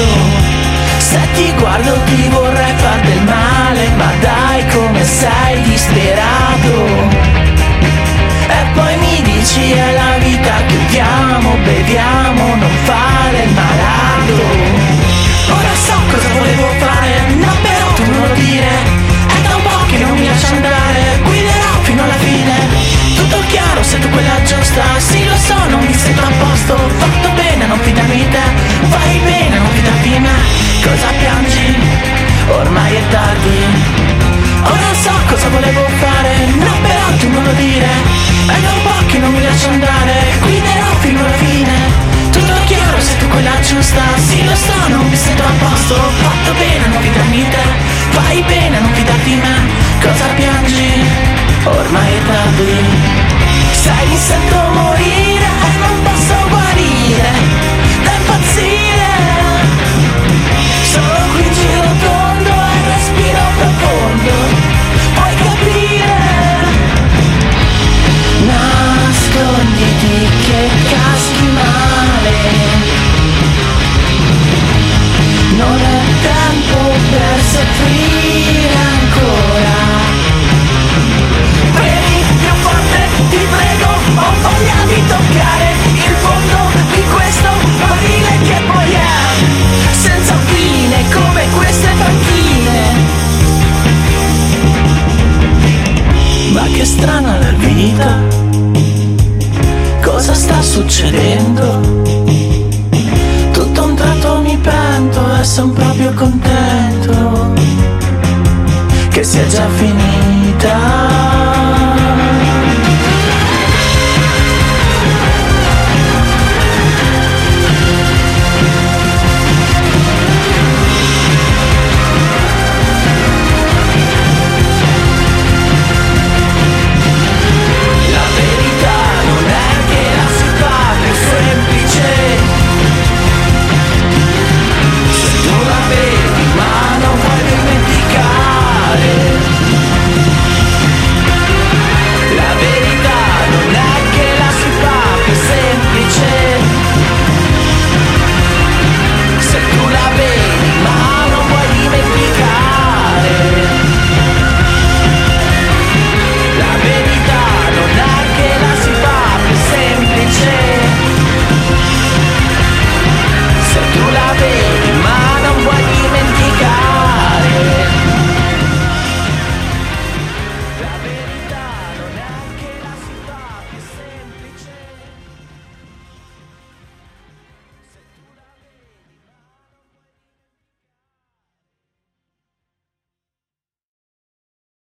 posso Se ti guardo ti vorrei far del male Ma dai come sei disperato. E poi mi dici è la cosa volevo fare. No però tu non lo dire. È da un po' che non mi lascio andare. Guiderò fino alla fine. Tutto chiaro sei tu quella giusta. Sì lo so non mi sento a posto. Fatto bene a non fidarmi te. Fai bene a non fidarti me. Cosa piangi? Ormai è tardi vita Cosa sta succedendo? Tutto un tratto mi pento e son proprio contento Che sia già finita